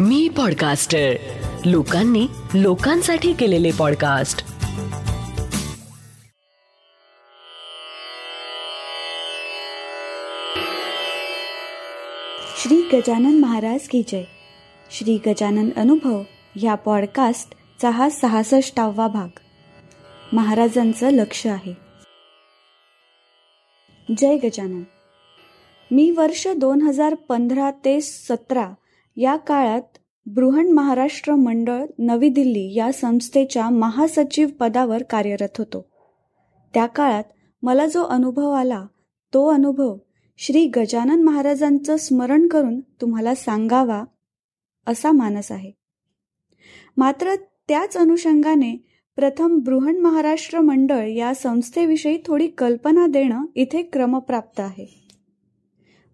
मी podcaster लोकांनी लोकांसाठी केलेले पॉडकास्ट श्री गजानन महाराज की जय. श्री गजानन अनुभव या पॉडकास्टचा हा सहासष्टावा भाग. महाराजांचं लक्ष आहे. जय गजानन. मी वर्ष दोन हजार पंधरा ते सतरा या काळात बृहण महाराष्ट्र मंडळ नवी दिल्ली या संस्थेच्या महासचिव पदावर कार्यरत होतो. त्या काळात मला जो अनुभव आला तो अनुभव श्री गजानन महाराजांचं स्मरण करून तुम्हाला सांगावा असा मानस आहे. मात्र त्याच अनुषंगाने प्रथम बृहण महाराष्ट्र मंडळ या संस्थेविषयी थोडी कल्पना देणं इथे क्रमप्राप्त आहे.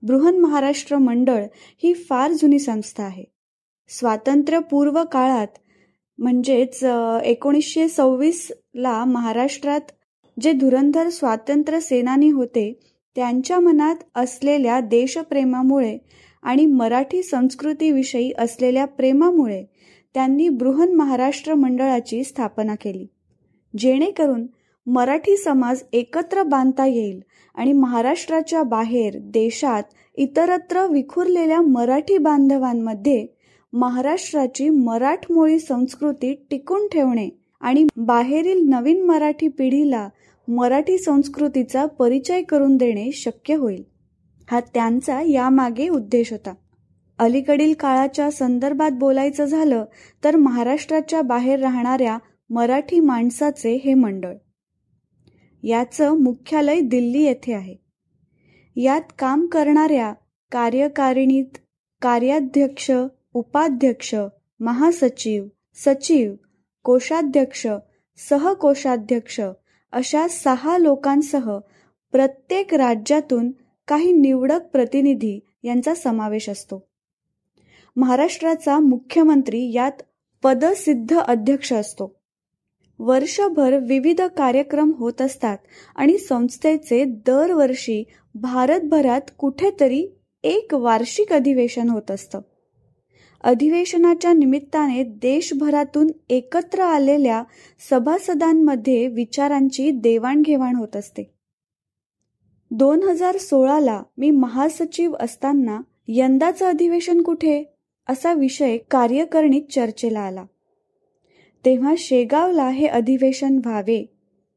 बृहन महाराष्ट्र मंडळ ही फार जुनी संस्था आहे. स्वातंत्र्यपूर्व काळात म्हणजेच एकोणीसशे सव्वीसला महाराष्ट्रात जे धुरंधर स्वातंत्र्य सेनानी होते त्यांच्या मनात असलेल्या देशप्रेमामुळे आणि मराठी संस्कृतीविषयी असलेल्या प्रेमामुळे त्यांनी बृहन महाराष्ट्र मंडळाची स्थापना केली. जेणेकरून मराठी समाज एकत्र बांधता येईल आणि महाराष्ट्राच्या बाहेर देशात इतरत्र विखुरलेल्या मराठी बांधवांमध्ये महाराष्ट्राची मराठमोळी संस्कृती टिकून ठेवणे आणि बाहेरील नवीन मराठी पिढीला मराठी संस्कृतीचा परिचय करून देणे शक्य होईल. हा त्यांचा यामागे उद्देश होता. अलीकडील काळाच्या संदर्भात बोलायचं झालं तर महाराष्ट्राच्या बाहेर राहणाऱ्या मराठी माणसाचे हे मंडळ. याचं मुख्यालय दिल्ली येथे आहे. यात काम करणाऱ्या कार्यकारिणीत कार्याध्यक्ष उपाध्यक्ष महासचिव सचिव कोषाध्यक्ष सहकोषाध्यक्ष अशा सहा लोकांसह प्रत्येक राज्यातून काही निवडक प्रतिनिधी यांचा समावेश असतो. महाराष्ट्राचा मुख्यमंत्री यात पदसिद्ध अध्यक्ष असतो. वर्षभर विविध कार्यक्रम होत असतात आणि संस्थेचे दरवर्षी भारतभरात कुठेतरी एक वार्षिक अधिवेशन होत असतं. अधिवेशनाच्या निमित्ताने देशभरातून एकत्र आलेल्या सभासदांमध्ये विचारांची देवाणघेवाण होत असते. दोन हजार सोळाला मी महासचिव असताना यंदाचं अधिवेशन कुठे? असा विषय कार्यकारिणीत चर्चेला आला. तेव्हा शेगावला हे अधिवेशन व्हावे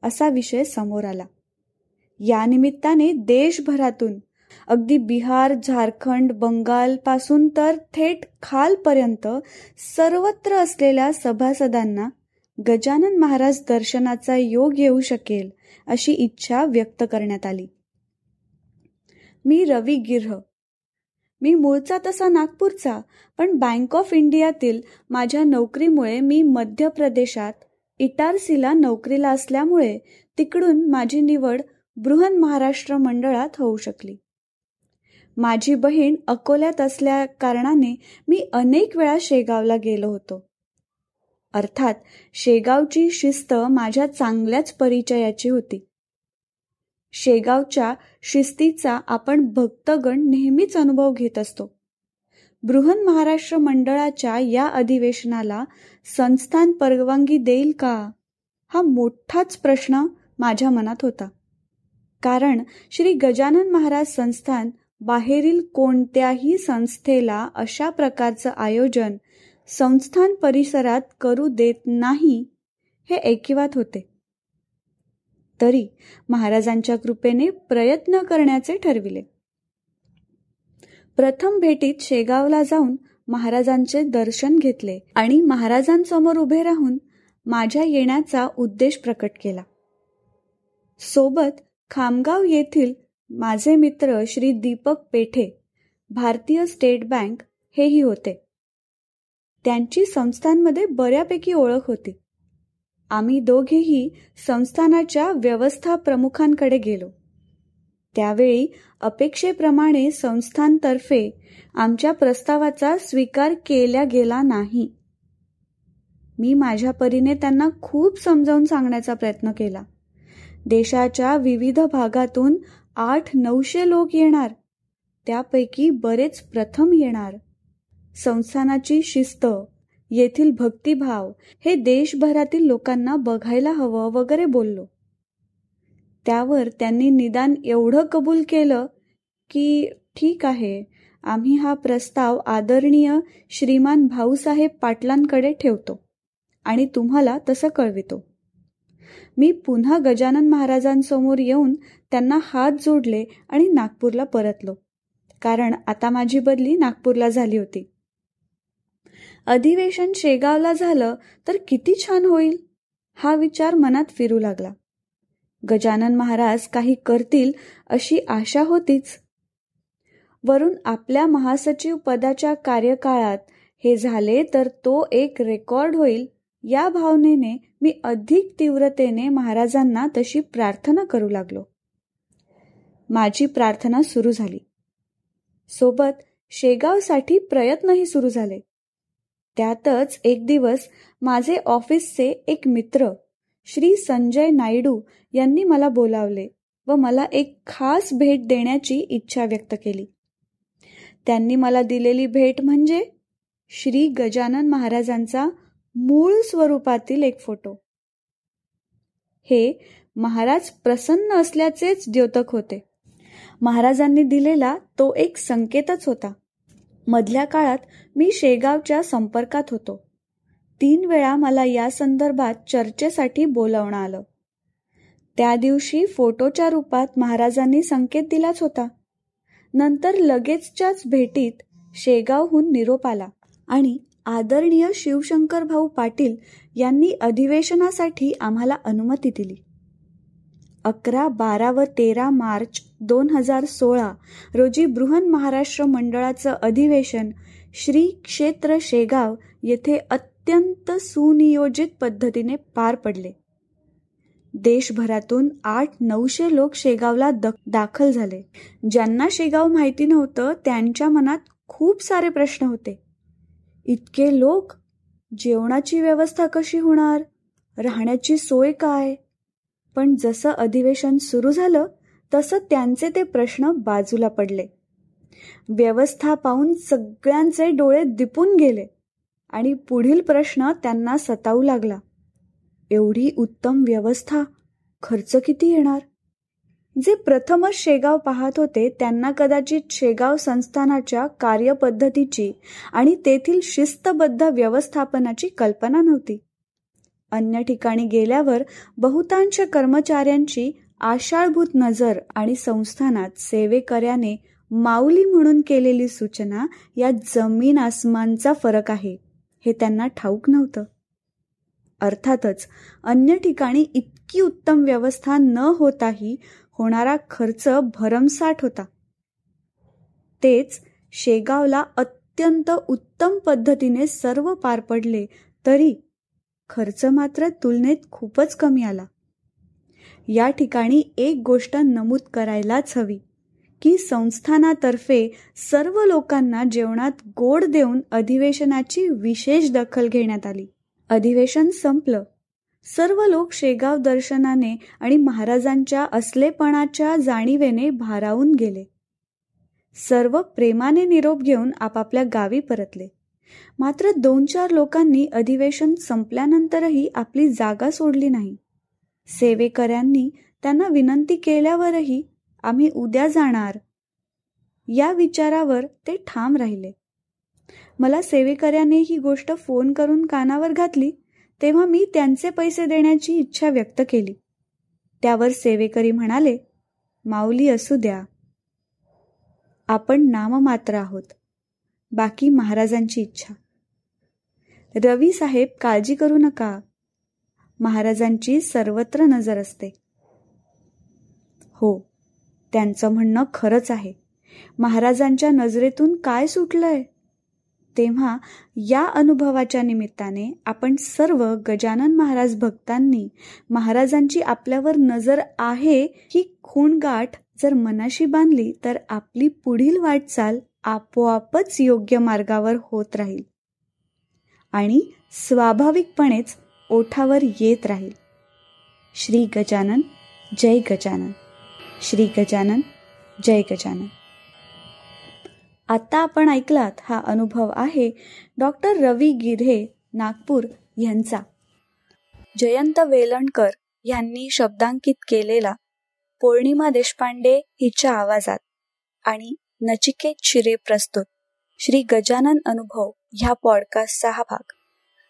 असा विषय समोर आला. यानिमित्ताने देशभरातून अगदी बिहार झारखंड बंगाल पासून तर थेट खालपर्यंत सर्वत्र असलेल्या सभासदांना गजानन महाराज दर्शनाचा योग येऊ शकेल अशी इच्छा व्यक्त करण्यात आली. मी रवी गिर्ह मी मूळचा तसा नागपूरचा पण बँक ऑफ इंडियातील माझ्या नोकरीमुळे मी मध्य प्रदेशात इटारसीला नोकरीला असल्यामुळे तिकडून माझी निवड बृहन महाराष्ट्र मंडळात होऊ शकली. माझी बहीण अकोल्यात असल्या कारणाने मी अनेक वेळा शेगावला गेलो होतो. अर्थात शेगावची शिस्त माझ्या चांगल्याच परिचयाची होती. शेगावच्या शिस्तीचा आपण भक्तगण नेहमीच अनुभव घेत असतो. बृहन महाराष्ट्र मंडळाच्या या अधिवेशनाला संस्थान परवानगी देईल का? हा मोठाच प्रश्न माझ्या मनात होता. कारण श्री गजानन महाराज संस्थान बाहेरील कोणत्याही संस्थेला अशा प्रकारचं आयोजन संस्थान परिसरात करू देत नाही हे ऐकिवात होते. तरी महाराजांच्या कृपेने प्रयत्न करण्याचे ठरविले. प्रथम भेटीत शेगावला जाऊन महाराजांचे दर्शन घेतले आणि महाराजांसमोर उभे राहून माझ्या येण्याचा उद्देश प्रकट केला. सोबत खामगाव येथील माझे मित्र श्री दीपक पेठे भारतीय स्टेट बँक हेही होते. त्यांची संस्थांमध्ये बऱ्यापैकी ओळख होती. आम्ही दोघेही संस्थानाच्या व्यवस्था प्रमुखांकडे गेलो. त्यावेळी अपेक्षेप्रमाणे संस्थांतर्फे आमच्या प्रस्तावाचा स्वीकार केला गेला नाही. मी माझ्या परीने त्यांना खूप समजावून सांगण्याचा प्रयत्न केला. देशाच्या विविध भागातून आठ नऊशे लोक येणार. त्यापैकी बरेच प्रथम येणार. संस्थानाची शिस्त येथील भक्तिभाव हे देशभरातील लोकांना बघायला हवं वगैरे बोललो. त्यावर त्यांनी निदान एवढं कबूल केलं की ठीक आहे आम्ही हा प्रस्ताव आदरणीय श्रीमान भाऊसाहेब पाटलांकडे ठेवतो आणि तुम्हाला तसं कळवितो. मी पुन्हा गजानन महाराजांसमोर येऊन त्यांना हात जोडले आणि नागपूरला परतलो. कारण आता माझी बदली नागपूरला झाली होती. अधिवेशन शेगावला झालं तर किती छान होईल? हा विचार मनात फिरू लागला. गजानन महाराज काही करतील अशी आशा होतीच. वरून आपल्या महासचिव पदाच्या कार्यकाळात हे झाले तर तो एक रेकॉर्ड होईल या भावनेने मी अधिक तीव्रतेने महाराजांना तशी प्रार्थना करू लागलो. माझी प्रार्थना सुरू झाली. सोबत शेगावसाठी प्रयत्नही सुरू झाले. त्यातच एक दिवस माझे ऑफिसचे एक मित्र श्री संजय नायडू यांनी मला बोलावले व मला एक खास भेट देण्याची इच्छा व्यक्त केली. त्यांनी मला दिलेली भेट म्हणजे श्री गजानन महाराजांचा मूळ स्वरूपातील एक फोटो. हे महाराज प्रसन्न असल्याचेच द्योतक होते. महाराजांनी दिलेला तो एक संकेतच होता. मधल्या काळात मी शेगावच्या संपर्कात होतो. तीन वेळा मला या संदर्भात चर्चेसाठी बोलावणं आलं. त्या दिवशी फोटोच्या रूपात महाराजांनी संकेत दिलाच होता. नंतर लगेचच्याच भेटीत शेगावहून निरोप आला आणि आदरणीय शिवशंकर भाऊ पाटील यांनी अधिवेशनासाठी आम्हाला अनुमती दिली. अकरा बारा व तेरा मार्च दोन हजार सोळा रोजी बृहन महाराष्ट्र मंडळाचं अधिवेशन श्री क्षेत्र शेगाव येथे अत्यंत सुनियोजित पद्धतीने पार पडले. देशभरातून आठ नऊशे लोक शेगावला दाखल झाले. ज्यांना शेगाव माहिती नव्हतं त्यांच्या मनात खूप सारे प्रश्न होते. इतके लोक जेवणाची व्यवस्था कशी होणार? राहण्याची सोय काय? पण जसं अधिवेशन सुरू झालं तसं त्यांचे ते प्रश्न बाजूला पडले. व्यवस्था पाहून सगळ्यांचे डोळे दिपून गेले आणि पुढील प्रश्न त्यांना सतावू लागला. एवढी उत्तम व्यवस्था खर्च किती येणार? जे प्रथमच शेगाव पाहत होते त्यांना कदाचित शेगाव संस्थानाच्या कार्यपद्धतीची आणि तेथील शिस्तबद्ध व्यवस्थापनाची कल्पना नव्हती. अन्य ठिकाणी गेल्यावर बहुतांश कर्मचाऱ्यांची आषाढभूत नजर आणि संस्थानात सेवेकऱ्याने माऊली म्हणून केलेली सूचना या जमीन आसमानचा फरक आहे हे त्यांना ठाऊक नव्हतं. अर्थातच अन्य ठिकाणी इतकी उत्तम व्यवस्था न होताही होणारा खर्च भरमसाठ होता. तेच शेगावला अत्यंत उत्तम पद्धतीने सर्व पार पडले तरी खर्च मात्र तुलनेत खूपच कमी आला. या ठिकाणी एक गोष्ट नमूद करायलाच हवी की संस्थानातर्फे सर्व लोकांना जेवणात गोड देऊन अधिवेशनाची विशेष दखल घेण्यात आली. अधिवेशन संपलं. सर्व लोक शेगाव दर्शनाने आणि महाराजांच्या असलेपणाच्या जाणीवेने भारावून गेले. सर्व प्रेमाने निरोप घेऊन आपापल्या गावी परतले. मात्र दोन चार लोकांनी अधिवेशन संपल्यानंतरही आपली जागा सोडली नाही. सेवेकऱ्यांनी त्यांना विनंती केल्यावरही आम्ही उद्या जाणार. या विचारावर ते ठाम राहिले. मला सेवेकऱ्याने ही गोष्ट फोन करून कानावर घातली तेव्हा मी त्यांचे पैसे देण्याची इच्छा व्यक्त केली. त्यावर सेवेकरी म्हणाले माऊली असू द्या. आपण नाममात्र आहोत. बाकी महाराजांची इच्छा. रवी साहेब काळजी करू नका. महाराजांची सर्वत्र नजर असते. हो त्यांचं म्हणणं खरंच आहे. महाराजांच्या नजरेतून काय सुटलंय? तेव्हा या अनुभवाच्या निमित्ताने आपण सर्व गजानन महाराज भक्तांनी महाराजांची आपल्यावर नजर आहे ही खूणगाठ जर मनाशी बांधली तर आपली पुढील वाटचाल आपोआपच योग्य मार्गावर होत राहील. आणि स्वाभाविकपणेच ओठावर येत राहील. श्री गजानन जय गजानन. श्री गजानन जय गजानन. आता आपण ऐकलात हा अनुभव आहे डॉक्टर रवी गिधे नागपूर यांचा. जयंत वेलणकर यांनी शब्दांकित केलेला पौर्णिमा देशपांडे हिच्या आवाजात आणि नचिकेत शिरे प्रस्तुत. श्री गजानन अनुभव ह्या पॉडकास्टचा हा भाग.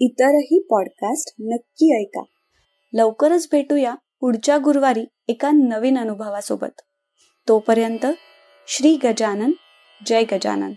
इतरही पॉडकास्ट नक्की ऐका. लवकरच भेटूया पुढच्या गुरुवारी एका नवीन अनुभवासोबत. तोपर्यंत श्री गजानन जय गजानन.